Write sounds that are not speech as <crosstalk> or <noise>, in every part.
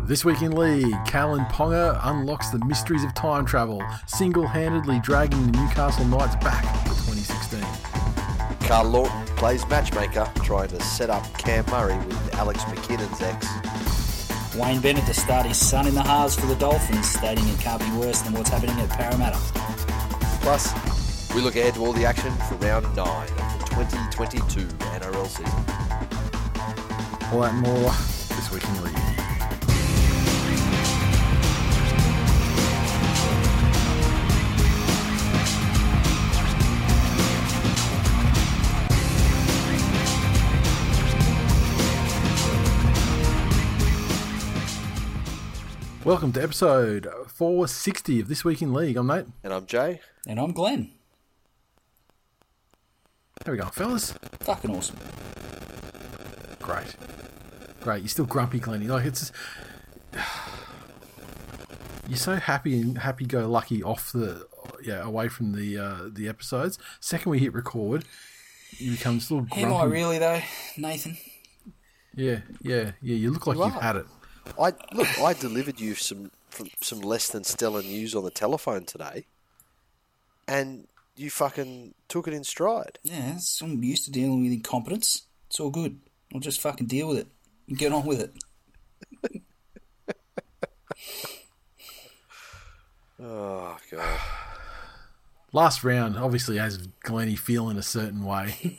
This week in league, Kalyn Ponga unlocks the mysteries of time travel, single-handedly dragging the Newcastle Knights back to 2016. Karl Lawton plays matchmaker, trying to set up Cam Murray with Alex McKinnon's ex. Wayne Bennett to start his son in the halves for the Dolphins, stating it can't be worse than what's happening at Parramatta. Plus, we look ahead to all the action for round 9 of the 2022 NRL season. All that and more this week in league. Welcome to episode 460 of This Week in League. I'm Nate. And I'm Jay. And I'm Glenn. There we go, fellas? Fucking awesome. Great. Great. You're still grumpy, Glenny. Like, it's just... <sighs> You're so happy and happy-go-lucky off the... Yeah, away from the uh, the episodes. Second we hit record, you become still grumpy. Am I really, though, Nathan? Yeah, yeah, yeah. You look like You you've are. had it. I Look, I delivered you some from some less than stellar news on the telephone today, and you fucking took it in stride. Yeah, I'm used to dealing with incompetence. It's all good. I'll just fucking deal with it. And get on with it. <laughs> Oh, God. Last round obviously has Glenny feeling a certain way.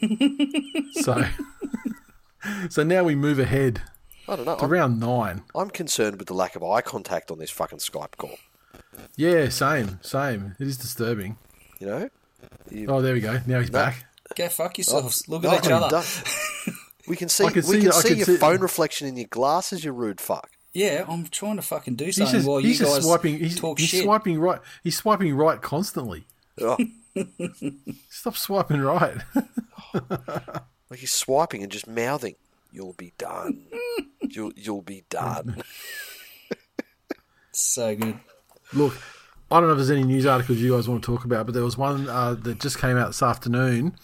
<laughs> so, so now we move ahead I don't know. to I'm, round nine. I'm concerned with the lack of eye contact on this fucking Skype call. Yeah, same, same. It is disturbing. You know? You- Oh, there we go. Now he's back. Go fuck oh, yourselves. Look No, at each other. don't. We can see, I can we see- can see can your see- phone reflection in your glasses, you rude fuck. Yeah, I'm trying to fucking do He's something just, while you he's just guys swiping. He's, talk he's shit. swiping right. He's swiping right constantly. Oh, <laughs> Stop swiping right. <laughs> like he's swiping and just mouthing, "You'll be done. You'll you'll be done." <laughs> So good. Look, I don't know if there's any news articles you guys want to talk about, but there was one uh, that just came out this afternoon,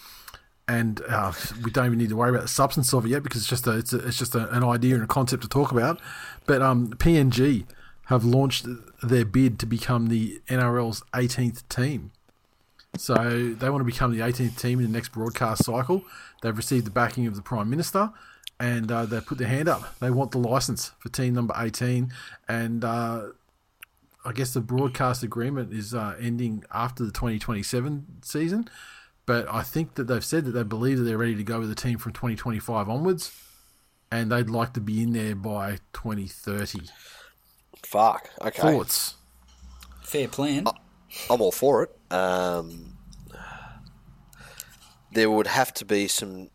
and uh, we don't even need to worry about the substance of it yet because it's just a, it's, a, it's just a, an idea and a concept to talk about. But um, PNG have launched their bid to become the NRL's 18th team. So they want to become the 18th team in the next broadcast cycle. They've received the backing of the Prime Minister, and uh, they put their hand up. They want the license for team number 18, and uh, I guess the broadcast agreement is uh, ending after the 2027 season. But I think that they've said that they believe that they're ready to go with the team from 2025 onwards, and they'd like to be in there by 2030. Fuck. Okay, Thoughts? Fair plan. I'm all for it. Um, there would have to be some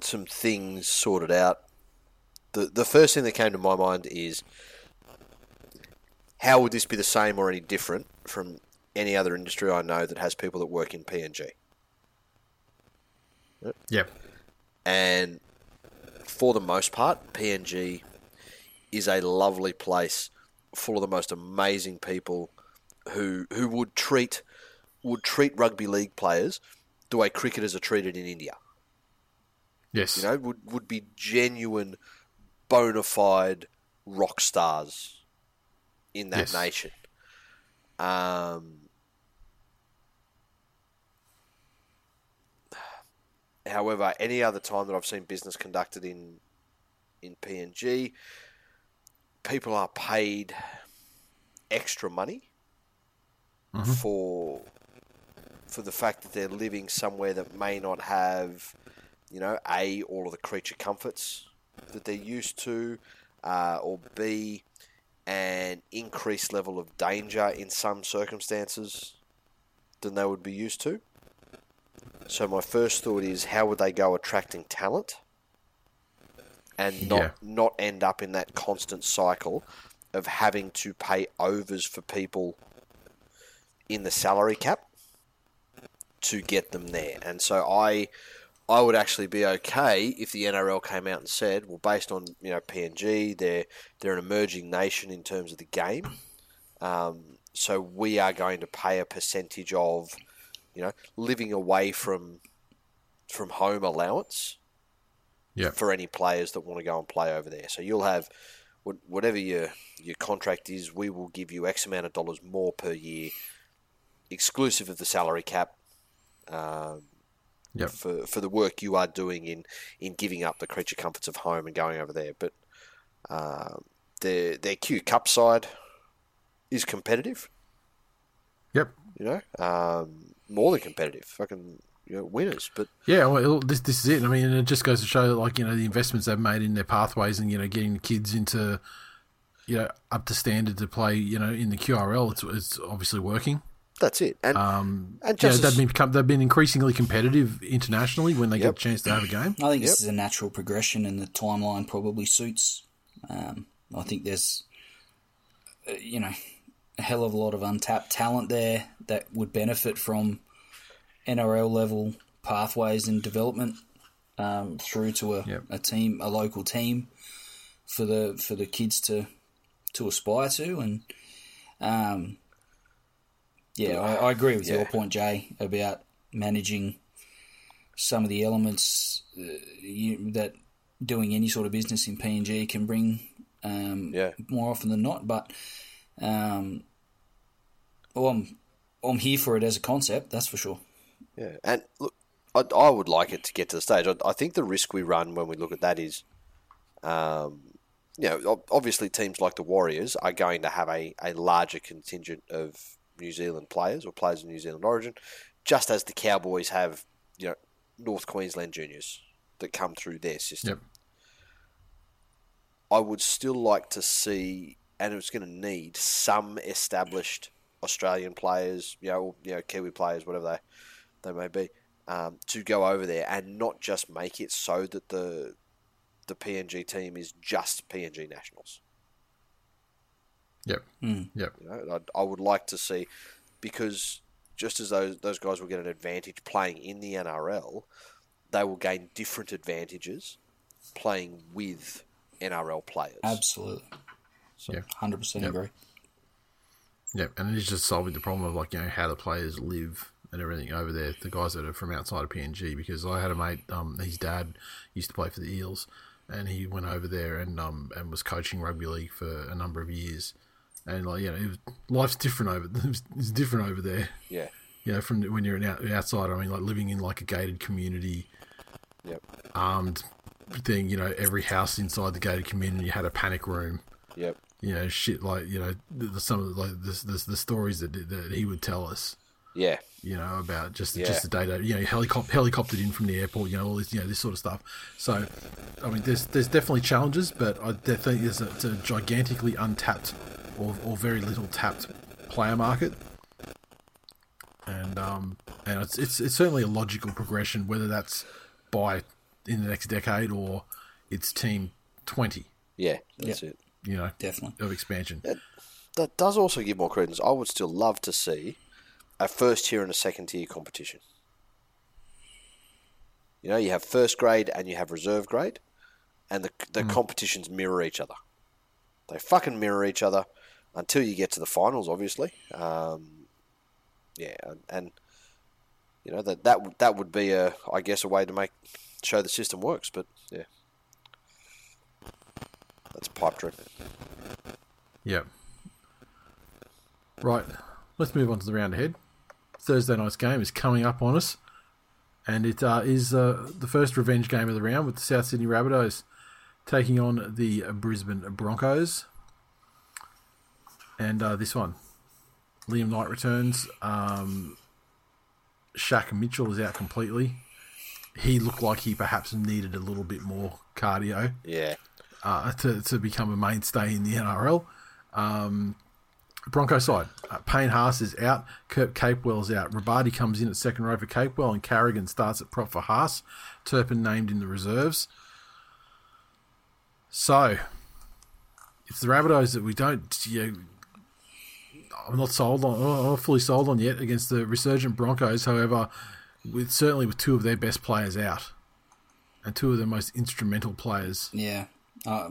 some things sorted out. The the first thing that came to my mind is how would this be the same or any different from any other industry I know that has people that work in PNG? Yep. and for the most part, PNG is a lovely place full of the most amazing people who who would treat would treat rugby league players the way cricketers are treated in India. Yes. You know, would would be genuine, bona fide rock stars in that Yes. nation. Um, however, any other time that I've seen business conducted in in PNG, people are paid extra money for for the fact that they're living somewhere that may not have, you know, a all of the creature comforts that they're used to, uh, or b an increased level of danger in some circumstances than they would be used to. So my first thought is, how would they go attracting talent? and not Yeah. not end up in that constant cycle of having to pay overs for people in the salary cap to get them there. And so I I would actually be okay if the NRL came out and said, well, based on you know PNG, they're they're an emerging nation in terms of the game, um, so we are going to pay a percentage of you know living away from from home allowance Yeah. for any players that want to go and play over there. So you'll have whatever your your contract is, we will give you X amount of dollars more per year, exclusive of the salary cap. Um, Yep. for, for the work you are doing in, in giving up the creature comforts of home and going over there. But um, their their Q Cup side is competitive. Yep. You know, um, more than competitive. Fucking you know, winners. But Yeah, well, this this is it. I mean, it just goes to show that, like you know, the investments they've made in their pathways and you know, getting the kids into, you know, up to standard to play, you know, in the QRL. It's it's obviously working. That's it. And Um, And you know, they've been become, they've been increasingly competitive internationally when they get Yep. a chance to have a game. I think this Yep. is a natural progression, and the timeline probably suits. Um, I think there's, uh, you know, a hell of a lot of untapped talent there that would benefit from NRL level pathways and development um, through to a, Yep. a team, a local team for the for the kids to to aspire to, and um, yeah, I, I agree with your point, Jay, about managing some of the elements uh, you, that doing any sort of business in PNG can bring um, Yeah. more often than not. But um, well, I'm I'm here for it as a concept, that's for sure. Yeah, and look, I, I would like it to get to the stage. I, I think the risk we run when we look at that is, um, you know, obviously teams like the Warriors are going to have a, a larger contingent of New Zealand players or players of New Zealand origin, just as the Cowboys have, you know, North Queensland juniors that come through their system. Yep. I would still like to see, and it's going to need some established Australian players, you know, or, you know, Kiwi players, whatever they they may be, um, to go over there and not just make it so that the the PNG team is just PNG nationals. Yep. Mm. Yep. You know, I, I would like to see because just as those those guys will get an advantage playing in the NRL, they will gain different advantages playing with NRL players. Absolutely, Yeah. hundred percent Yep. agree. Yep, and it is just solving the problem of like you know how the players live and everything over there. The guys that are from outside of PNG, because I had a mate, um, his dad used to play for the Eels, and he went over there and um and was coaching rugby league for a number of years, and like you know it was, life's different over <laughs> it's, different over there. Yeah. You know, from when you're an out, outsider, I mean, like living in like a gated community, Yep. armed thing. You know, every house inside the gated community had a panic room Yep. you know, shit like you know the, the, some of the, like the, the the stories that that he would tell us, Yeah. you know, about just Yeah. just the data, you know, helicop- helicoptered in from the airport, you know, all this, you know, this sort of stuff. So, I mean, there's there's definitely challenges, but I think there's a, it's a gigantically untapped or or very little tapped player market, and um and it's it's it's certainly a logical progression, whether that's by in the next decade or it's team twenty, Yeah. That's it. you know, Definitely. of expansion. That does also give more credence. I would still love to see a first tier and a second tier competition. You know, you have first grade and you have reserve grade, and the the competitions mirror each other. They fucking mirror each other until you get to the finals, obviously. Um, yeah, and, you know that that that would be a I guess a way to make show the system works. But yeah, that's pipe dream. Yep. Right. Let's move on to the round ahead. Thursday night's game is coming up on us, and it uh, is uh, the first revenge game of the round with the South Sydney Rabbitohs taking on the Brisbane Broncos. And uh, this one, Liam Knight returns. Um, Shaq Mitchell is out completely. He looked like he perhaps needed a little bit more cardio Yeah, uh, to, to become a mainstay in the NRL. Um, Bronco side, uh, Payne Haas is out, Kurt Capewell's out. Rabadi comes in at second row for Capewell, and Carrigan starts at prop for Haas. Turpin named in the reserves. So, it's the Rabbitohs that we don't. You know, I'm not sold on. I'm not fully sold on yet against the resurgent Broncos. However, with certainly with two of their best players out, and two of their most instrumental players. Yeah. Uh,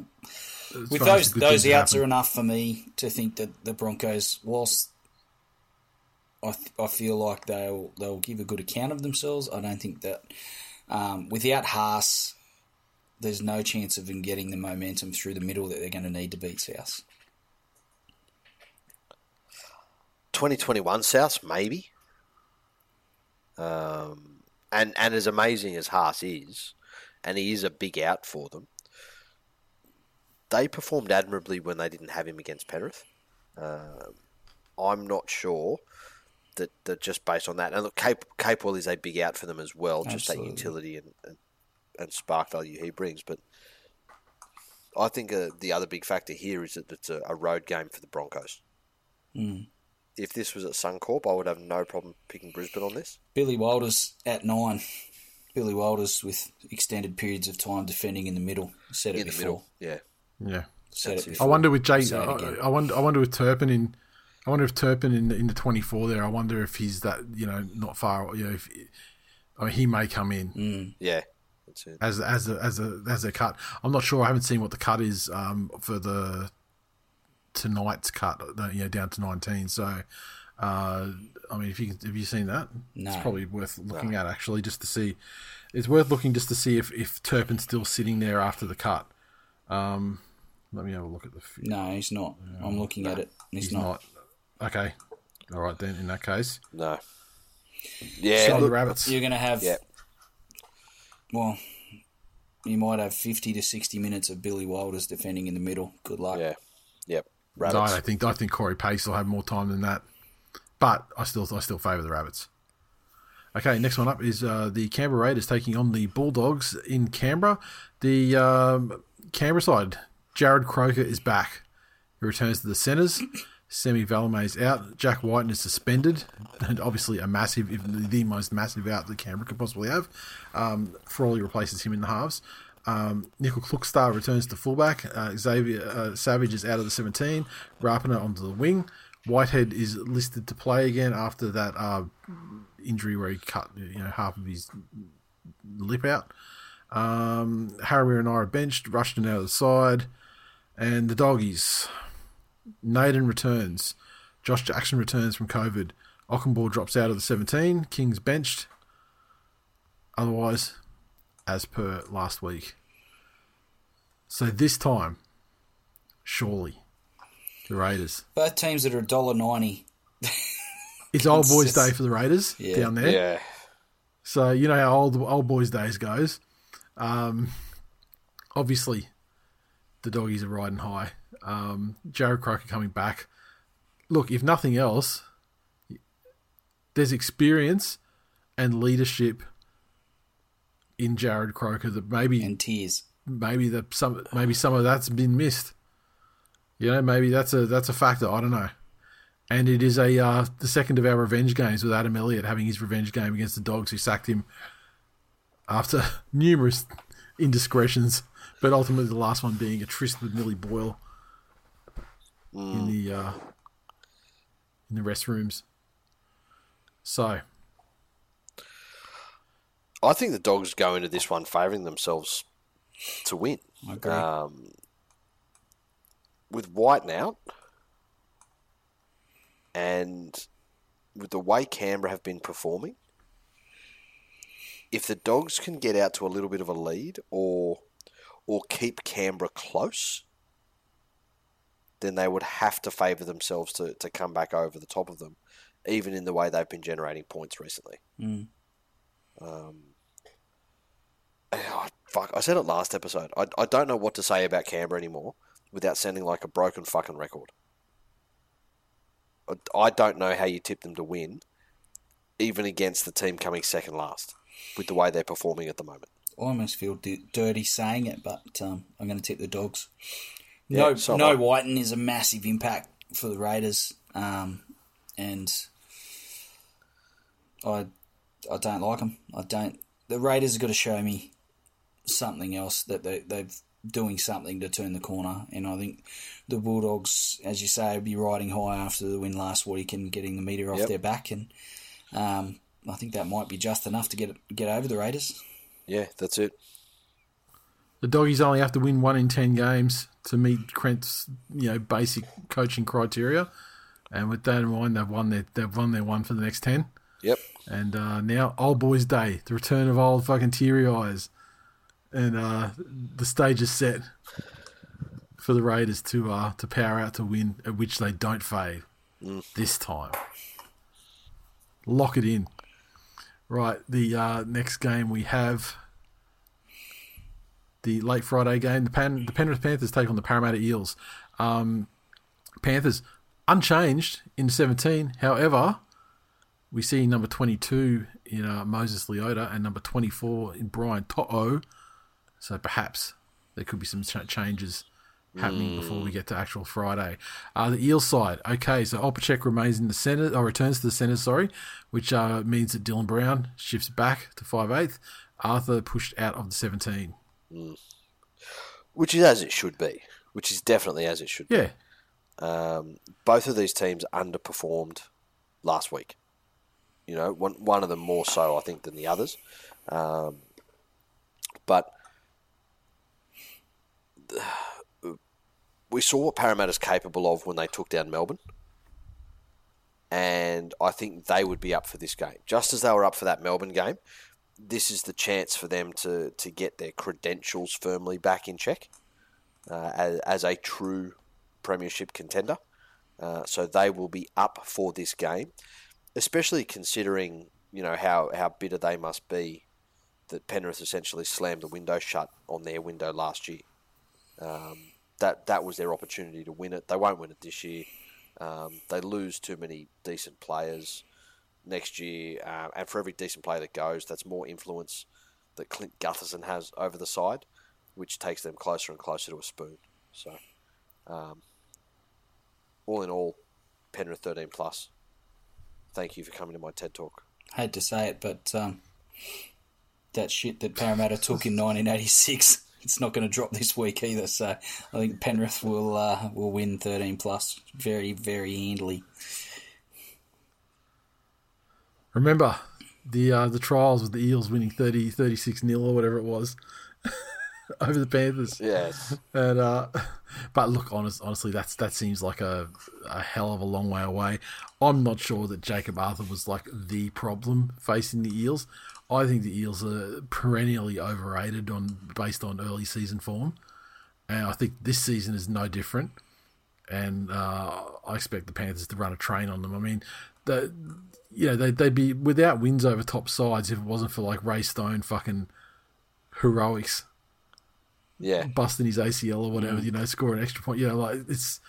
with those those outs are enough for me to think that the Broncos, whilst I, th- I feel like they'll they'll give a good account of themselves, I don't think that um, without Haas, there's no chance of them getting the momentum through the middle that they're going to need to beat South. 2021 South, maybe. Um, and and as amazing as Haas is, and he is a big out for them, they performed admirably when they didn't have him against Penrith. Um, I'm not sure that, that just based on that, and look, Cape Capewell is a big out for them as well, just that utility and, and and spark value he brings. But I think uh, the other big factor here is that it's a, a road game for the Broncos Mm. If this was at Suncorp, I would have no problem picking Brisbane on this. Billy Walters at nine. Billy Walters with extended periods of time defending in the middle. Said it In the before. middle, yeah. Yeah. Said That's it it. before. I wonder with Jay. I. I wonder. I wonder with Turpin in. I wonder if Turpin in the, in the twenty four there. I wonder if he's that you know not far. You know, if I mean, he may come in Mm. Yeah, that's it. as as a as a as a cut. I'm not sure. I haven't seen what the cut is um, for the tonight's cut. uh, You know, down to nineteen. So, uh, I mean, if you have you seen that, it's probably worth looking at actually, just to see. It's worth looking just to see if if Turpin's still sitting there after the cut. Um, let me have a look at the. f- No, he's not. I'm looking at it. He's, He's not. not. Okay. All right then. In that case, No. Yeah, so the look, rabbits. You're going to have, yeah. well, you might have 50 to 60 minutes of Billy Walters defending in the middle. Good luck. Yeah, Rabbits. I think I think Corey Paix will have more time than that, but I still I still favour the rabbits. Okay, next one up is uh, the Canberra Raiders taking on the Bulldogs in Canberra. The um, Canberra side, Jarrod Croker is back. He returns to the centres. Semi Valemei is out. Jack Wighton is suspended, and obviously a massive, if the most massive out that Canberra could possibly have. Um, Frawley replaces him in the halves. Um, Nickel Kluckstar returns to fullback. Uh, Xavier uh, Savage is out of the 17. Rapana onto the wing. Whitehead is listed to play again after that uh, injury where he cut you know half of his lip out. Um, Harry and I are benched. Rushton out of the side, and the doggies. Naden returns. Josh Jackson returns from COVID. Okunbor drops out of the 17. King's benched. Otherwise, as per last week. So this time, surely, the Raiders. Both teams that are $1.90. It's old boys' day for the Raiders Yeah. down there. Yeah. So you know how old old boys' days goes. Um, obviously, the doggies are riding high. Um, Jarrod Croker coming back. Look, if nothing else, there's experience and leadership in Jarrod Croker that maybe And tears. maybe that some maybe some of that's been missed. You know, maybe that's a that's a factor. I don't know. And it is a uh, the second of our revenge games with Adam Elliott having his revenge game against the Dogs, who sacked him after <laughs> numerous indiscretions, but ultimately the last one being a tryst with Millie Boyle in the uh, in the restrooms. So I think the dogs go into this one favouring themselves to win. Agree. Um, with White out, and with the way Canberra have been performing, if the Dogs can get out to a little bit of a lead or or keep Canberra close, then they would have to favour themselves to, to come back over the top of them, even in the way they've been generating points recently. Mm. Um, oh, fuck, I said it last episode. I, I don't know what to say about Canberra anymore without sounding like a broken fucking record. I, I don't know how you tip them to win, even against the team coming second last, with the way they're performing at the moment. I almost feel d- dirty saying it, but um, I'm going to tip the dogs. Yeah, no, so no, I- Wighton is a massive impact for the Raiders, um, and I, I don't like them. I don't. The Raiders have got to show me something else that they, they've doing something to turn the corner. And I think the Bulldogs, as you say, will be riding high after the win last week and getting the meter off Yep. their back. And um, I think that might be just enough to get get over the Raiders. Yeah, that's it. The doggies only have to win one in ten games to meet Trent's you know basic coaching criteria, and with that in mind, they've won their they've won their one for the next ten. Yep. And uh, now, old boys' day, the return of old fucking teary eyes, and uh, the stage is set for the Raiders to uh, to power out to win, at which they don't fade this time. Lock it in. Right, the uh, next game we have the late Friday game. The Pan, the Penrith Panthers take on the Parramatta Eels. Um, Panthers unchanged in 17. However, we see number 22 in uh, Moses Leota and number 24 in Brian To'o. So perhaps there could be some changes happening before we get to actual Friday. Uh, the Eel side, okay, so Opacek remains in the centre, or returns to the centre, sorry, which uh, means that Dylan Brown shifts back to 5'8". Arthur pushed out of the 17. Which is as it should be. Which is definitely as it should be. Yeah, Um, both of these teams underperformed last week. You know, one one of them more so, I think, than the others. Um, but we saw what Parramatta's capable of when they took down Melbourne. And I think they would be up for this game. Just as they were up for that Melbourne game, this is the chance for them to, to get their credentials firmly back in check uh, as, as a true premiership contender. Uh, so they will be up for this game, especially considering you know how, how bitter they must be that Penrith essentially slammed the window shut on their window last year. Um, that that was their opportunity to win it. They won't win it this year. Um, they lose too many decent players next year, uh, and for every decent player that goes, that's more influence that Clint Gutherson has over the side, which takes them closer and closer to a spoon. So, um, all in all, Penrith thirteen plus. Thank you for coming to my TED talk. I Hate to say it, but um, that shit that Parramatta took in 1986, it's not going to drop <laughs> this week either. So I think Penrith will uh, will win 13 plus very very handily. remember the uh, the trials with the Eels winning 30, 36 nil or whatever it was <laughs> over the Panthers. Yes, And uh, but look, honest, honestly, that's that seems like a a hell of a long way away. I'm not sure that Jakob Arthur was like the problem facing the Eels. I think the Eels are perennially overrated on based on early season form, and I think this season is no different. And uh, I expect the Panthers to run a train on them. I mean, the you know they they'd be without wins over top sides if it wasn't for like Ray Stone fucking heroics yeah, busting his ACL or whatever, Mm. you know, score an extra point. You know, like it's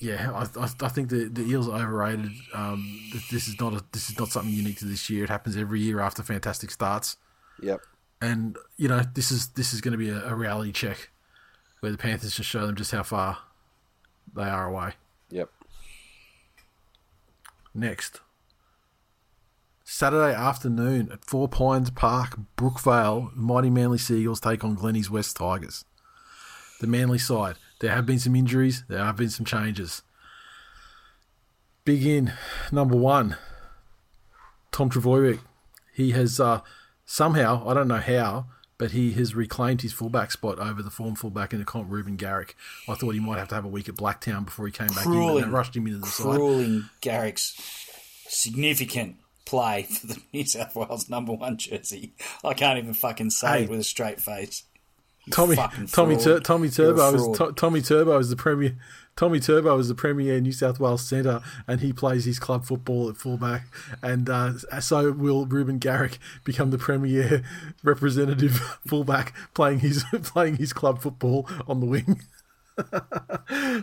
yeah. I, I, I think the the Eels are overrated. Um, this is not a this is not something unique to this year. It happens every year after fantastic starts, yep, and you know this is this is going to be a, a reality check where the Panthers just show them just how far they are away. yep. Next. Saturday afternoon at Four Pines Park, Brookvale, mighty Manly Seagulls take on Glenny's West Tigers. The Manly side, there have been some injuries, there have been some changes. Big in, number one, Tom Trbojevic. He has uh, somehow, I don't know how, but he has reclaimed his fullback spot over the form fullback in the comp, Reuben Garrick. I thought he might have to have a week at Blacktown before he came back in, Cruelly, and rushed him into the side. crueling Garrick's significant play for the <laughs> New South Wales number one jersey. I can't even fucking say Hey. it with a straight face. You Tommy Tommy. Tur- Tommy Turbo is to- Tommy Turbo is the premier Tommy Turbo is the premier New South Wales centre and he plays his club football at fullback and uh, so will Reuben Garrick become the premier <laughs> representative <laughs> fullback playing his <laughs> playing his club football on the wing.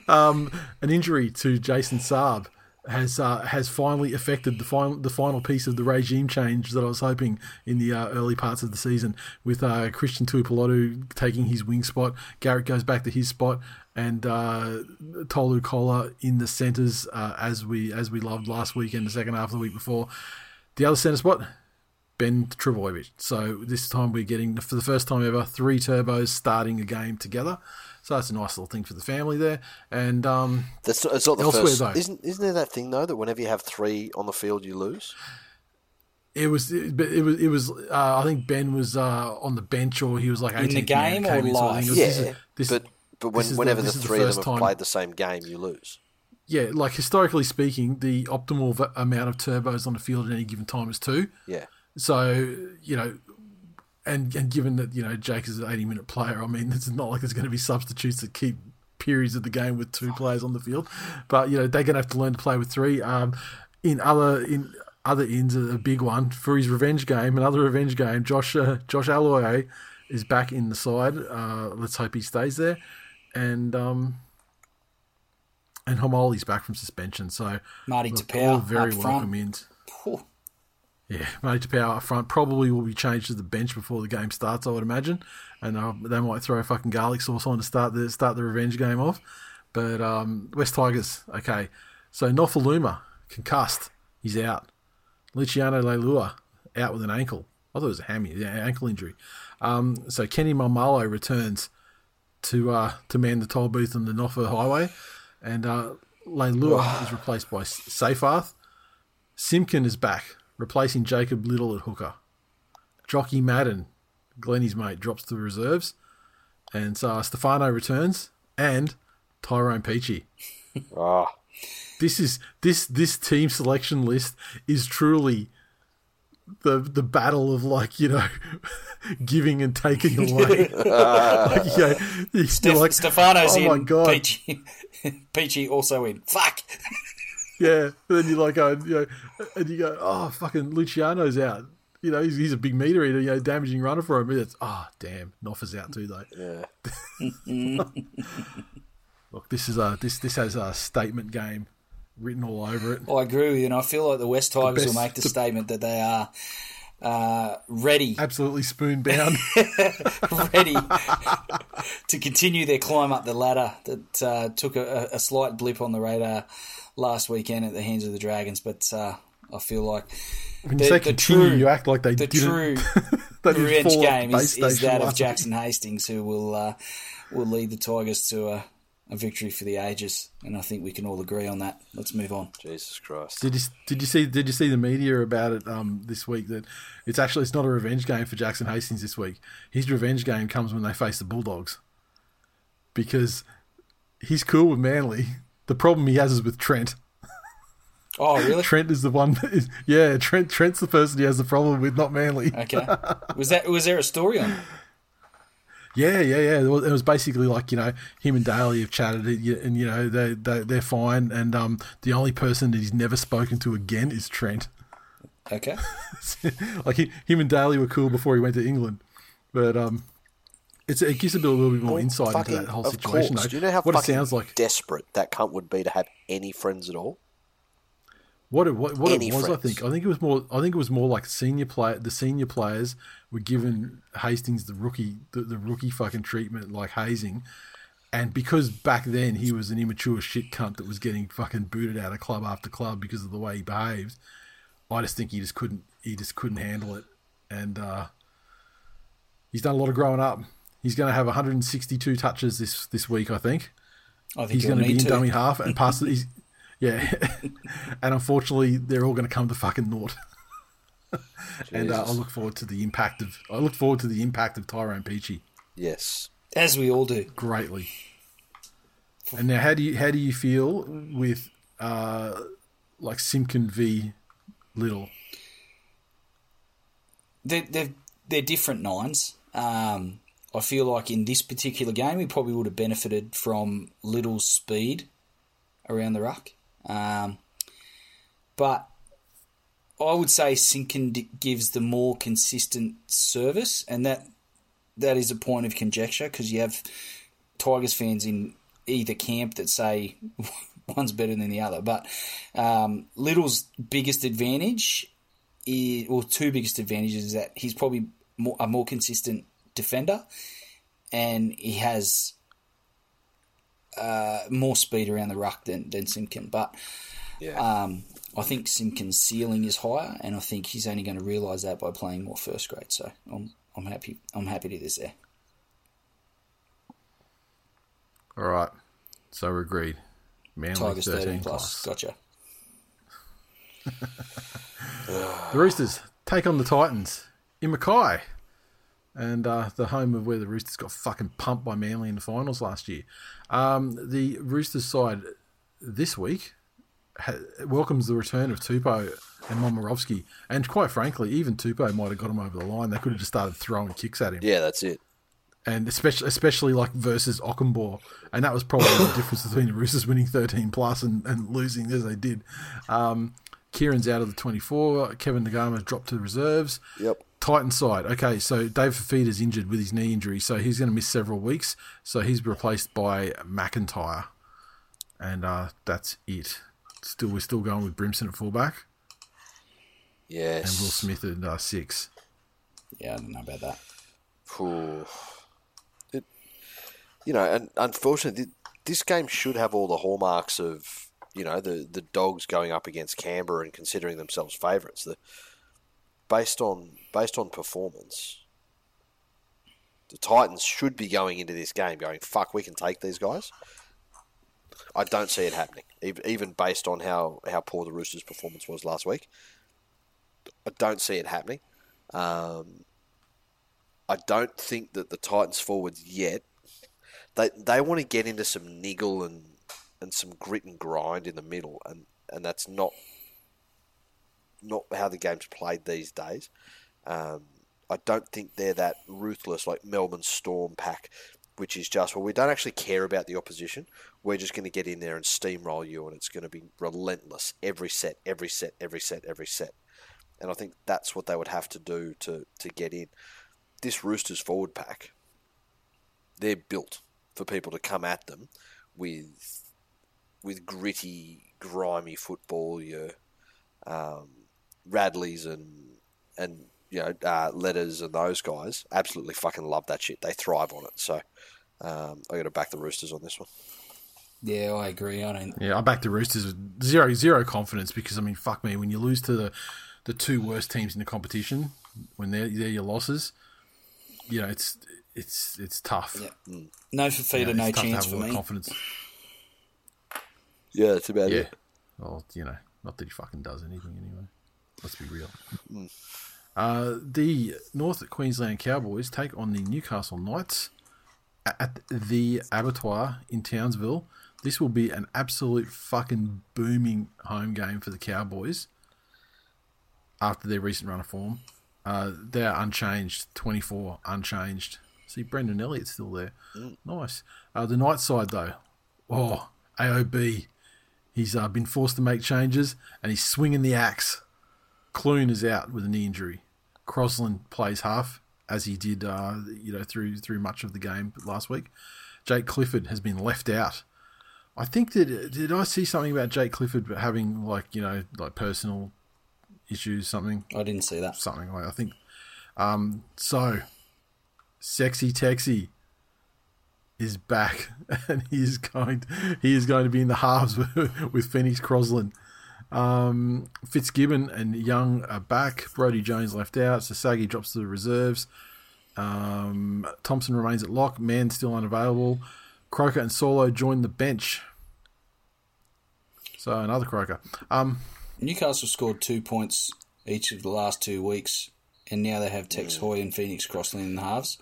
um, an injury to Jason Saab has uh, has finally affected the final the final piece of the regime change that I was hoping in the uh, early parts of the season with uh, Christian Tuipulotu taking his wing spot. Garrett goes back to his spot, and uh, Tolu Koula in the centres uh, as we as we loved last week and the second half of the week before. The other centre spot, Ben Trbojevic. So this time we're getting, for the first time ever, three turbos starting a game together. So that's a nice little thing for the family there. And um, That's not, it's not the Elsewhere, first. though. Isn't isn't there that thing though that whenever you have three on the field, you lose? it was, it, but it was, it was. Uh, I think Ben was uh, on the bench, or he was like in the game or in, so I think was- live? this is- Yeah, this- but but this when, is the- whenever the, this is the three of first them have played the same game, you lose. yeah, like historically speaking, the optimal v- amount of turbos on the field at any given time is two. Yeah, So you know, and and given that you know Jake is an eighty minute player, I mean, it's not like there's going to be substitutes that keep periods of the game with two players on the field. But you know, they're going to have to learn to play with three. Um, in other in other ends, a big one for his revenge game, another revenge game. Josh uh, Josh Aloiai is back in the side. Uh, let's hope he stays there, and um. And Haumole's back from suspension, so Marty look, Taupau all very welcome front. Yeah, Matty Taupau up front probably will be changed to the bench before the game starts, I would imagine, and uh, they might throw a fucking garlic sauce on to start the start the revenge game off. But um, West Tigers, okay. So Nofoaluma concussed, he's out. Luciano Leilua out with an ankle. I thought it was a hammy, yeah, ankle injury. Um, so Kenny Maumalo returns to uh, to man the toll booth on the Noffa Highway, and uh, Leilua is replaced by Safarth. Simpkin is back, replacing Jacob Liddle at hooker. Jockey Madden, Glenny's mate, drops to the reserves. And so uh, Stefano returns and Tyrone Peachey. <laughs> ah, This is this this team selection list is truly the the battle of like, you know, <laughs> giving and taking <laughs> away. like, you know, Steph- like, Stefano's oh in. my god. Peachy, Peachy also in. Fuck. Yeah, and then you're like, oh, you know, and you go, oh, fucking Luciano's out. You know, he's, he's a big meter eater, you know, damaging runner for him. It's, oh, damn, Knopf out too, though. yeah. <laughs> Look, this is a this this has a statement game written all over it. I agree with you, and I feel like the West Tigers best- will make the, the- statement that they are uh, ready, Absolutely spoon bound. <laughs> ready to continue their climb up the ladder that uh, took a, a slight blip on the radar last weekend at the hands of the Dragons. But uh, I feel like when you say the continue, true- you act like they the didn't. true <laughs> they didn't revenge game the is, base is that of. Jackson Hastings, who will uh, will lead the Tigers to a, a victory for the ages, and I think we can all agree on that. Let's move on. Jesus Christ. Did you did you see did you see the media about it um, this week that it's actually it's not a revenge game for Jackson Hastings this week. His revenge game comes when they face the Bulldogs because he's cool with Manly. The problem he has is with Trent. Oh, really? <laughs> Trent is the one. That is, yeah, Trent Trent's the person he has the problem with, not Manly. Okay. <laughs> Was that was there a story on? it? Yeah, yeah, yeah. It was, it was basically like you know him and Daly have chatted, and you know they they they're fine, and um the only person that he's never spoken to again is Trent. Okay. <laughs> like he, him and Daly were cool before he went to England, but um, it's it gives a bit, a little bit more insight into that whole situation. course. though. Do you know how what it fucking sounds like? desperate that cunt would be to have any friends at all? What it, what, what it was, I think. I think it was more. I think it was more like senior play. The senior players were given Hastings the rookie, the, the rookie fucking treatment, like hazing. And because back then he was an immature shit cunt that was getting fucking booted out of club after club because of the way he behaved, I just think he just couldn't. He just couldn't handle it, and uh, he's done a lot of growing up. He's going to have 162 touches this this week, I think. I think He's going to be in to. dummy half and pass. <laughs> He's, yeah, <laughs> and unfortunately, they're all going to come to fucking naught. <laughs> and uh, I look forward to the impact of. I look forward to the impact of Tyrone Peachey Yes. As we all do. greatly. And now, how do you how do you feel with uh, like Simpkin v Liddle? They're, they're, they're different nines. Um, I feel like in this particular game, he probably would have benefited from Liddle's speed around the ruck. Um, but I would say Simpkin gives the more consistent service, and that that is a point of conjecture because you have Tigers fans in either camp that say <laughs> one's better than the other. But um, Liddle's biggest advantage is, or two biggest advantages is that he's probably more, a more consistent defender, and he has uh, more speed around the ruck than than Simpkin. But Yeah. Um, I think Simkin's ceiling is higher, and I think he's only going to realise that by playing more first grade. So I'm I'm happy. I'm happy to this there. All right. So we're agreed. Manly Tigers 13, 13 plus. plus. Gotcha. <laughs> The Roosters take on the Titans in Mackay. And uh, the home of where the Roosters got fucking pumped by Manly in the finals last year. Um, the Roosters side this week ha- welcomes the return of Tupou and Momorovsky. And quite frankly, even Tupou might have got him over the line. They could have just started throwing kicks at him. Yeah, that's it. and especially especially like versus Okunbor, and that was probably the difference between the Roosters winning thirteen plus and, and losing as they did. Um, Kieran's out of the twenty four. Kevin Naiqama dropped to the reserves. Yep. Titan side. Okay, so Dave Fifita's injured with his knee injury, so he's going to miss several weeks. So he's replaced by McIntyre, and uh, that's it. Still, we're still going with Brimson at fullback Yes. And Will Smith at uh, six. Yeah, I don't know about that. It, you know, and unfortunately, this game should have all the hallmarks of you know the the dogs going up against Canberra and considering themselves favourites. The based on based on performance, the Titans should be going into this game going, "Fuck, we can take these guys." I don't see it happening, even based on how how poor the Roosters' performance was last week. I don't see it happening. Um, I don't think that the Titans forwards yet. They they want to get into some niggle and and some grit and grind in the middle, and, and that's not not how the game's played these days. Um, I don't think they're that ruthless like Melbourne Storm pack, which is just well, we don't actually care about the opposition. We're just going to get in there and steamroll you, and it's going to be relentless every set, every set, every set, every set. And I think that's what they would have to do to, to get in this Roosters forward pack, they're built for people to come at them with with gritty, grimy football. Your um, Radleys and and you know uh, letters and those guys absolutely fucking love that shit. They thrive on it. So um, I got to back the Roosters on this one. Yeah, I agree. I don't. Yeah, I back the Roosters with zero zero confidence because I mean, fuck me, when you lose to the the two worst teams in the competition, when they're they're your losses, you know it's it's it's tough. Yeah. No You Fifita, know, no it's tough to chance have for a lot of me. Confidence. Yeah, that's about Yeah. it. Well, you know, not that he fucking does anything anyway. Let's be real. Uh, the North Queensland Cowboys take on the Newcastle Knights at the Abattoir in Townsville. This will be an absolute fucking booming home game for the Cowboys after their recent run of form. Uh, they're unchanged, 24 unchanged. See, Brendan Elliott's still there. Nice. Uh, the Knights side, though, oh, AOB. He's uh, been forced to make changes and he's swinging the axe. Clune is out with a knee injury. Crossland plays half as he did, uh, you know, through through much of the game last week. Jake Clifford has been left out. I think that did I see something about Jake Clifford having like you know like personal issues, something I didn't see that. something like I think. Um, so, sexy Texy is back, <laughs> and he is going. He is going to be in the halves with, <laughs> with Phoenix Crossland. Um, Fitzgibbon and Young are back. Brody Jones left out. Sasagi drops to the reserves. Um, Thompson remains at lock. Man still unavailable. Croker and Solo join the bench. So another Croker. Um, Newcastle scored two points each of the last two weeks, and now they have Tex Hoy and Phoenix Crossland in the halves.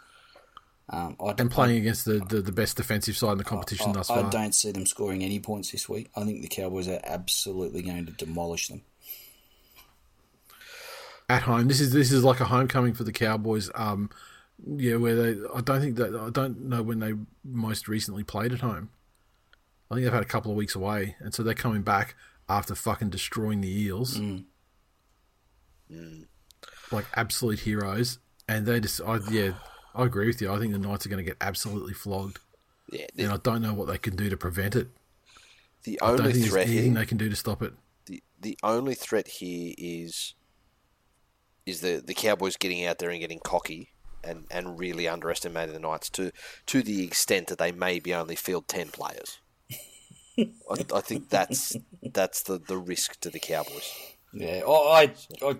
Um, I, and playing against the, the, the best defensive side in the competition I, thus I don't see them scoring any points this week. I think the Cowboys are absolutely going to demolish them. at home. This is this is like a homecoming for the Cowboys. Um, yeah, where they I don't think that I don't know when they most recently played at home. I think they've had a couple of weeks away, and so they're coming back after fucking destroying the Eels, like absolute heroes. And they just, I, yeah, I agree with you. I think the Knights are going to get absolutely flogged, Yeah, and I don't know what they can do to prevent it. the I don't only think threat anything here, they can do to stop it. the the only threat here is is the the Cowboys getting out there and getting cocky and, and really underestimating the Knights to to the extent that they maybe only field ten players. <laughs> I, I think that's that's the, the risk to the Cowboys. Yeah, I, I,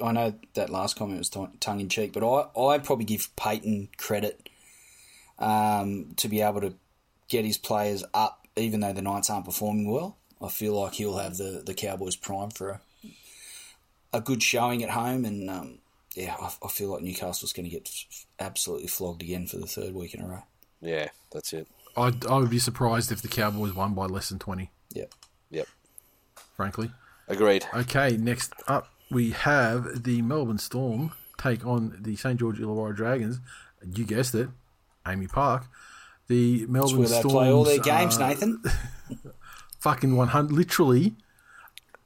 I, I know that last comment was tongue in cheek, but I, I probably give Payten credit um, to be able to get his players up, even though the Knights aren't performing well. I feel like he'll have the, the Cowboys prime for a, a good showing at home, and um, yeah, I, I, feel like Newcastle's going to get absolutely flogged again for the third week in a row. Yeah, that's it. I'd, I would be surprised if the Cowboys won by less than 20. Yep. Yep. Frankly. Agreed. Okay, next up we have the Melbourne Storm take on the St George Illawarra Dragons. You guessed it, AAMI Park. The Melbourne That's where Storm play all their games, Nathan. <laughs> fucking 100, literally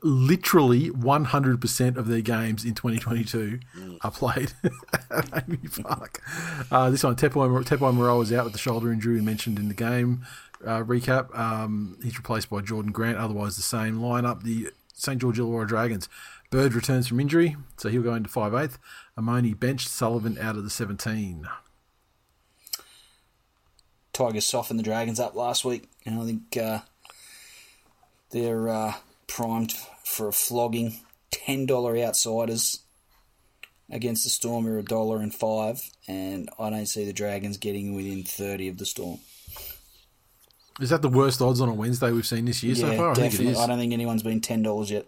literally 100% of their games in 2022 are played <laughs> at AAMI Park. Uh, this one, Tepai, Tepai Moeroa was out with the shoulder injury we mentioned in the game uh, recap. Um, he's replaced by Jordan Grant, otherwise the same lineup. The St. George Illawarra Dragons. Bird returns from injury, so he'll go into 5'8". Amone benched, Sullivan out of the 17. Tigers softened the Dragons up last week, and I think uh, they're uh, primed for a flogging. Ten dollar outsiders against the Storm are a dollar and five, and I don't see the Dragons getting within thirty of the Storm. Is that the worst odds on a Wednesday we've seen this year yeah, so far? I definitely. think it is. I don't think anyone's been ten dollars yet.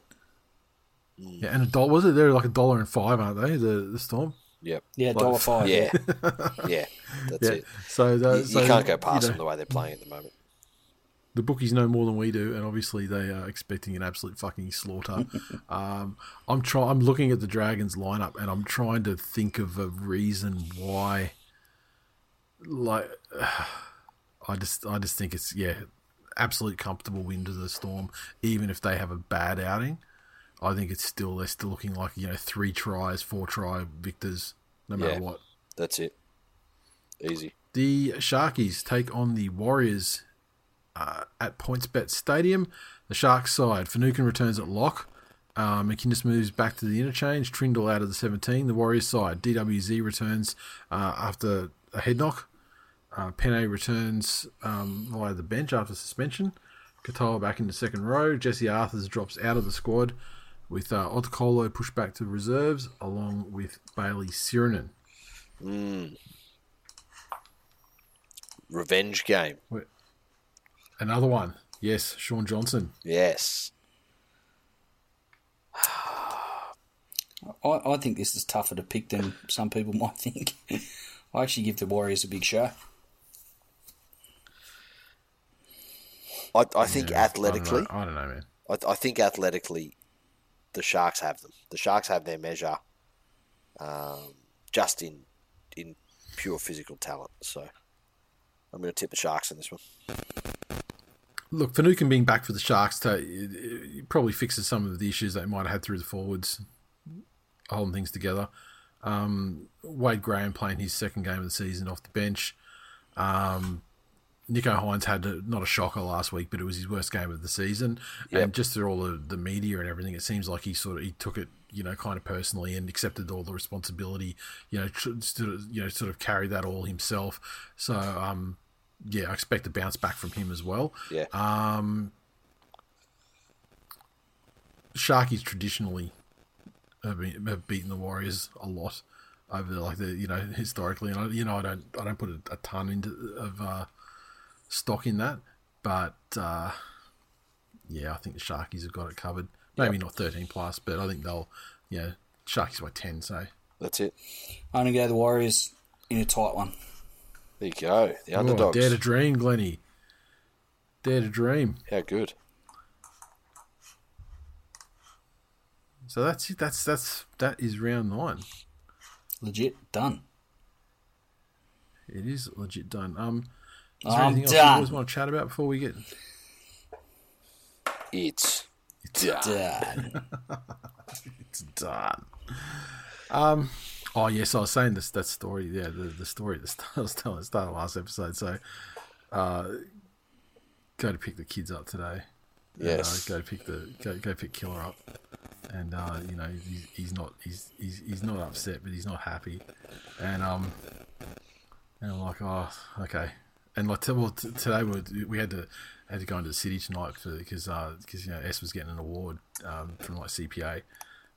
Yeah, and a dollar was it? They're like a dollar and five, aren't they? The the Storm. Yep. Yeah, dollar five. Yeah. <laughs> yeah. That's Yeah. it. So, the, You, so you can't go past you know, them the way they're playing at the moment. the bookies know more than we do, and obviously they are expecting an absolute fucking slaughter. <laughs> um, I'm trying. I'm looking at the Dragons lineup, and I'm trying to think of a reason why. Like, <sighs> I just, I just think it's yeah, absolute comfortable win to the Storm, even if they have a bad outing. I think it's still they're still looking like you know three tries, four try victors, no matter Yeah. what. That's it. Easy. The Sharkies take on the Warriors uh, at PointsBet Stadium. The Sharks side, Finucane returns at lock. Uh, McInnes moves back to the interchange. Trindall out of the 17. The Warriors side, DWZ returns uh, after a head knock. Uh, Penne returns um, via the bench after suspension. Katoa back in the second row. Jesse Arthars drops out of the squad with uh, Otakolo pushed back to reserves along with Bayley Sironen. Revenge game. Another one. Yes, Shaun Johnson. Yes. <sighs> I, I think this is tougher to pick than some people <laughs> might think. I actually give the Warriors a big show. I, I think Yeah, athletically, I don't know, I don't know man. I, I think athletically, the Sharks have them. The Sharks have their measure, um, just in in pure physical talent. So, I'm going to tip the Sharks in this one. Look, Finucane being back for the Sharks to, it, it probably fixes some of the issues they might have had through the forwards, holding things together. Um, Wade Graham playing his second game of the season off the bench. Um, Nicho Hynes had a, not a shocker last week, but it was his worst game of the season. Yep. And just through all the, the media and everything, it seems like he sort of he took it, you know, kind of personally and accepted all the responsibility. You know, sort of, you know, sort of carried that all himself. So, um, yeah, I expect a bounce back from him as well. Yeah. Um, Sharkies traditionally have, been, have beaten the Warriors a lot over like the you know historically, and I, you know I don't I don't put a, a ton into of uh, stock in that, but uh, yeah, I think the Sharkies have got it covered. Maybe not thirteen plus, but I think they'll yeah Sharkies by ten. So That's it. I'm going to go the Warriors in a tight one. There you go. The Oh, underdogs. dare to dream, Glenny. Dare to dream. How good. So that's it. That's that's that is round nine. Legit done. It is legit done. Um, is there I'm anything else you done. guys want to chat about before we get? It's done. Done. <laughs> It's done. Um. Oh yes, I was saying this that story. Yeah, the, the story at the start, I was telling at the start of last episode. So, uh, go to pick the kids up today. And, Yes. uh, go pick the go, go pick Killer up, and uh, you know he's, he's not he's, he's he's not upset, but he's not happy, and um, and I'm like, oh, okay. And like well, t- today we, we had to had to go into the city tonight for because because you know S was getting an award um, from like CPA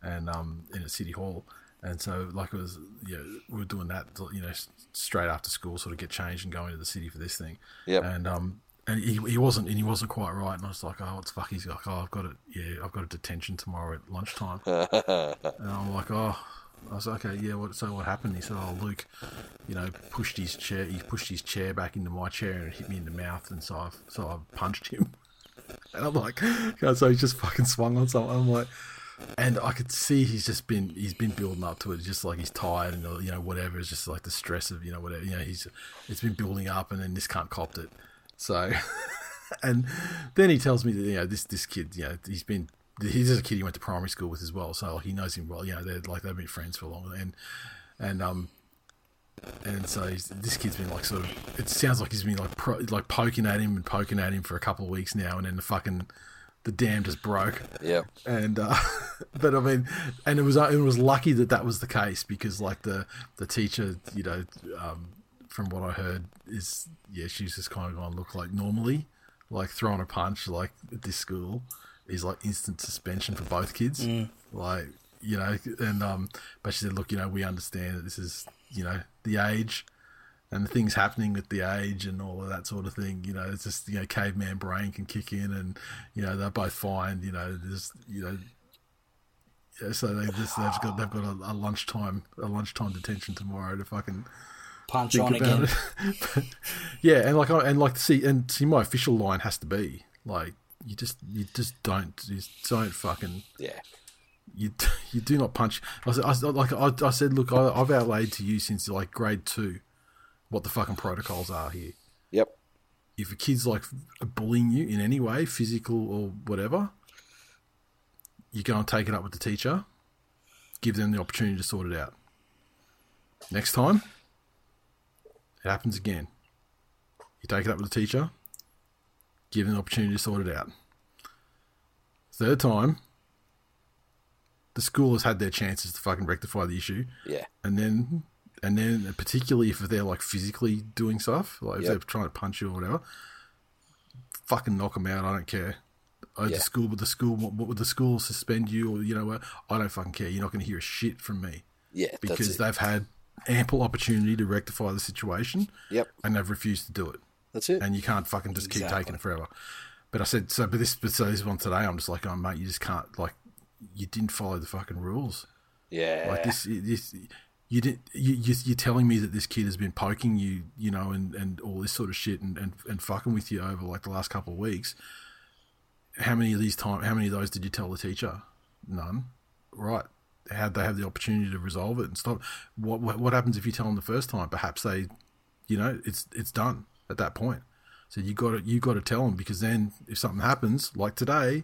and um in a city hall. And so, like, it was, you know, we were doing that, you know, straight after school, sort of get changed and go into the city for this thing. Yep. And um, and he, he wasn't, and he wasn't quite right. And I was like, oh, what's fuck? He's like, oh, I've got it. Yeah, I've got a detention tomorrow at lunchtime. <laughs> and I'm like, oh, I was like, okay, yeah. What? So what happened? He said, oh, Luke, you know, pushed his chair. He pushed his chair back into my chair and hit me in the mouth, and so I so I punched him. <laughs> And I'm like, so he just fucking swung on someone. I'm like, and I could see he's just been he's been building up to it, just like he's tired and you know whatever. It's just like the stress of you know whatever. You know he's it's been building up, and then this cunt copped it. So, <laughs> and then he tells me that you know this this kid, you know, he's been he's just a kid he went to primary school with as well, so he knows him well. You know, they're like they've been friends for a long and and um and so he's, this kid's been like sort of. It sounds like he's been like pro, like poking at him and poking at him for a couple of weeks now, and then the fucking the dam just broke. Yeah. And uh, <laughs> but I mean, and it was it was lucky that that was the case because like the the teacher, you know, um, from what I heard is yeah, she's just kind of going look like normally, like throwing a punch like at this school is like instant suspension for both kids, like you know, and um, but she said, look, you know, we understand that this is you know the age and the things happening with the age and all of that sort of thing. You know, it's just you know caveman brain can kick in, and you know they're both fine. You know, there's you know. Yeah, so they just, they've got they've got a, a lunchtime a lunchtime detention tomorrow to fucking Punch on again. <laughs> yeah, and like I- and like see and see my official line has to be like you just you just don't you just don't fucking Yeah. you <laughs> you do not punch. I said, I, like I, I said, look, I, I've outlaid to you since like grade two what the fucking protocols are here. Yep. If a kid's like bullying you in any way, physical or whatever, you go and take it up with the teacher. Give them the opportunity to sort it out. Next time, it happens again. You take it up with the teacher. Give them the opportunity to sort it out. Third time, the school has had their chances to fucking rectify the issue, Yeah. and then and then particularly if they're like physically doing stuff, like if Yep. they're trying to punch you or whatever, fucking knock them out. I don't care. Oh, Yeah. the school, but the school, what would the school suspend you or you know what? I don't fucking care. You're not going to hear a shit from me Yeah. because they've had ample opportunity to rectify the situation Yep. and they've refused to do it That's it. and you can't fucking just keep taking it forever. But I said so. But this, but so this one today, I'm just like, oh mate, you just can't like, you didn't follow the fucking rules. yeah. Like this, this, you didn't. You, you, you're telling me that this kid has been poking you, you know, and, and all this sort of shit, and, and, and fucking with you over like the last couple of weeks. How many of these time? How many of those did you tell the teacher? None. Right. How'd they have the opportunity to resolve it and stop? What, what what happens if you tell them the first time? Perhaps they, you know, it's it's done at that point. So you got to you got to tell them because then if something happens like today,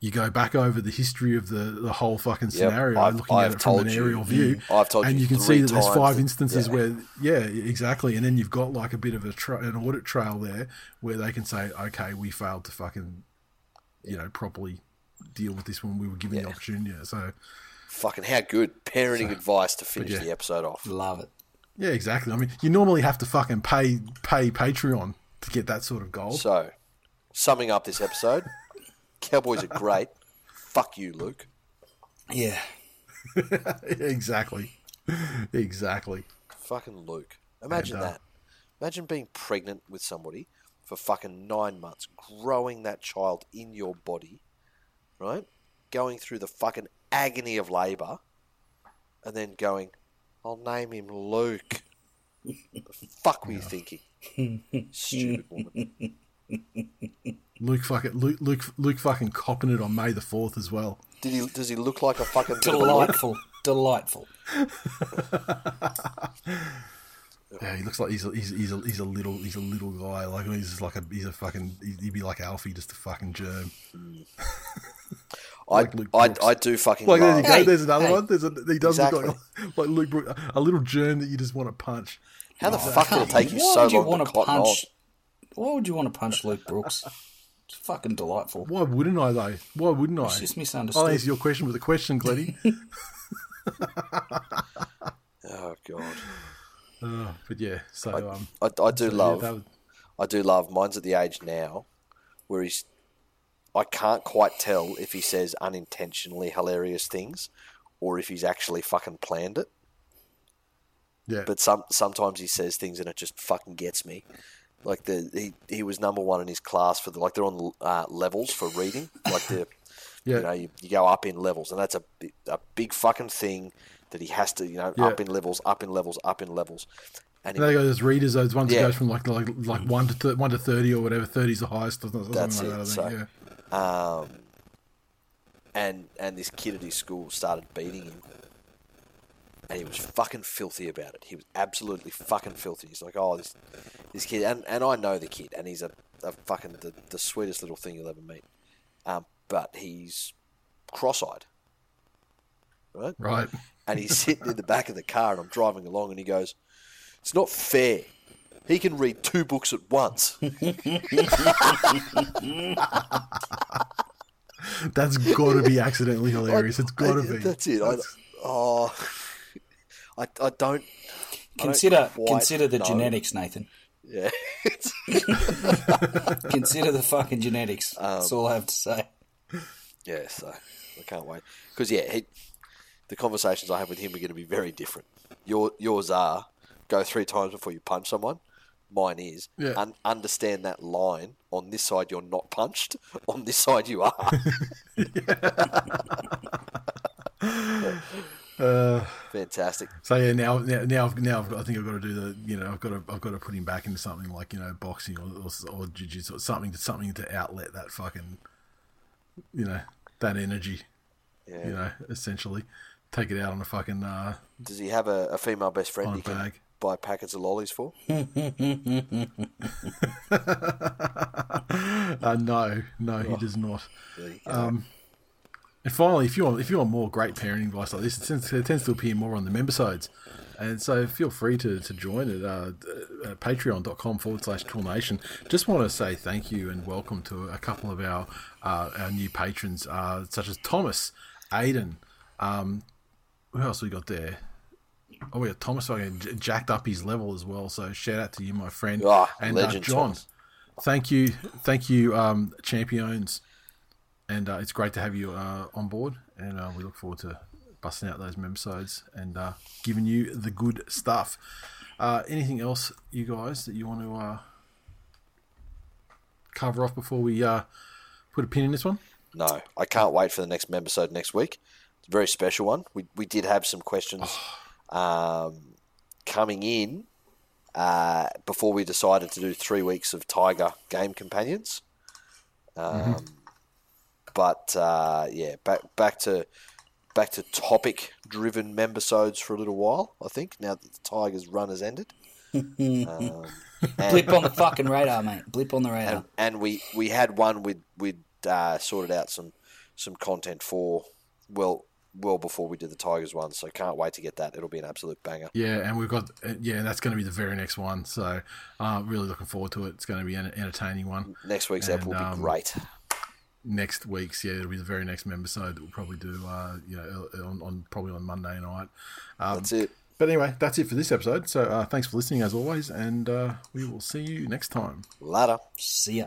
you go back over the history of the, the whole fucking scenario, I've- looking I've at it from an told you. aerial view. I've told you. and you you can see that there's times five that- instances yeah. where, yeah, exactly. And then you've got like a bit of a tra- an audit trail there where they can say, okay, we failed to fucking, you know, properly deal with this when we were given the opportunity. So, Fucking how good parenting advice to finish yeah. the episode off. Love it. Yeah, exactly. I mean, you normally have to fucking pay pay Patreon to get that sort of gold. So, summing up this episode, <laughs> Cowboys are great. Fuck you, Luke. Yeah. <laughs> exactly. Exactly. Fucking Luke. Imagine And, uh, that. Imagine being pregnant with somebody for fucking nine months, growing that child in your body, right? Going through the fucking agony of labour, and then going, I'll name him Luke. the fuck were you thinking? Stupid woman. Luke fucking Luke Luke Luke fucking copping it on May the fourth as well. Did he? Does he look like a fucking bit of a Luke? Delightful. Delightful. <laughs> Yeah, he looks like he's a, he's, he's a he's a little he's a little guy. Like he's just like a he's a fucking he'd be like Alfie, just a fucking germ. Hmm. <laughs> I, Like Luke I, Brooks. I do fucking Like there you go. Hey, There's another hey. one. There's a, he does look Exactly. like, like Luke Brooks, a little germ that you just want to punch. How the fuck did it take you Why so would you want to to cotton on? punch? Why would you want to punch Luke Brooks? It's fucking delightful. Why wouldn't I though? Why wouldn't I? It's just I'll misunderstood. answer your question with a question, Glenny. <laughs> Oh god. Uh, but yeah, so um, I, I do so, love. that was- I do love. Mine's at the age now where he's. I can't quite tell if he says unintentionally hilarious things, or if he's actually fucking planned it. yeah, But some sometimes he says things and it just fucking gets me. Like the he, he was number one in his class for the like they're on uh, levels for reading. Like the <laughs> Yeah. you know you, you go up in levels and that's a a big fucking thing that he has to you know Yeah. up in levels, up in levels, up in levels. And And they go those readers, those ones Yeah. that goes from like like like one to th- one to thirty or whatever. Thirty's the highest, or something That's like it, that. I think. so- yeah. Um, and and this kid at his school started beating him, and he was fucking filthy about it. He was absolutely fucking filthy. He's like, oh, this this kid, and, and I know the kid, and he's a, a fucking the, the sweetest little thing you'll ever meet. Um, but he's cross-eyed, right? Right. And he's sitting in the back of the car, and I'm driving along, and he goes, "It's not fair." He can read two books at once. <laughs> That's got to be accidentally hilarious. It's got to be. That's it. I, oh, I, I don't. I don't Consider consider the know. genetics, Nathan. Yeah, <laughs> Consider the fucking genetics. Um, That's all I have to say. yeah. So I can't wait because yeah, he, the conversations I have with him are going to be very different. Your yours are go three times before you punch someone. Mine is Yeah. un- understand that line. On this side, you're not punched. <laughs> On this side, you are. <laughs> Uh, Fantastic. so yeah, now now now, I've, now I've got, I think I've got to do the you know I've got to I've got to put him back into something like you know boxing or or, or jiu-jitsu or something to something to outlet that fucking you know that energy. Yeah. You know, essentially, take it out on a fucking uh, Does he have a, a female best friend On a can bag. Buy packets of lollies for? <laughs> uh no no he does not. There you go. Um, and finally, if you want if you want more great parenting advice like this, it tends, it tends to appear more on the member sides, And so feel free to, to join at, uh, at patreon.com forward slash Tool Nation. Just want to say thank you and welcome to a couple of our uh, our new patrons, uh, such as Thomas, Aiden, um, who else we got there? Oh, yeah, Thomas fucking jacked up his level as well. So shout out to you, my friend. Ah, and uh, John, Thomas. thank you, thank you, um, champions and uh, it's great to have you uh, on board. And uh, we look forward to busting out those membisodes and uh, giving you the good stuff. Uh, anything else, you guys, that you want to uh, cover off before we uh, put a pin in this one? No, I can't wait for the next membisode next week. It's a very special one. We we did have some questions um, coming in uh, before we decided to do three weeks of Tiger game companions. Um, But uh, yeah, back back to back to topic driven membisodes for a little while. I think now that the Tigers' run has ended. <laughs> um, and- Blip on the fucking radar, mate. Blip on the radar. and, and we we had one with we'd uh, sorted out some some content for well well before we did the Tigers one, so can't wait to get that. It'll be an absolute banger. Yeah, and we've got uh, yeah, that's going to be the very next one. So uh, really looking forward to it. It's going to be an entertaining one. Next week's And, app will be um, great. next week's yeah it'll be the very next member side that we'll probably do uh you know on, on probably on monday night um, That's it. but anyway that's it for this episode so uh, thanks for listening as always and uh, we will see you next time Ladder. See ya.